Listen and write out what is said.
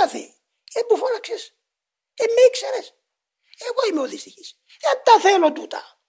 λάθη. Ε, που φώναξες. Ε, με. Εγώ είμαι ο δυστυχής. Δεν τα θέλω τούτα.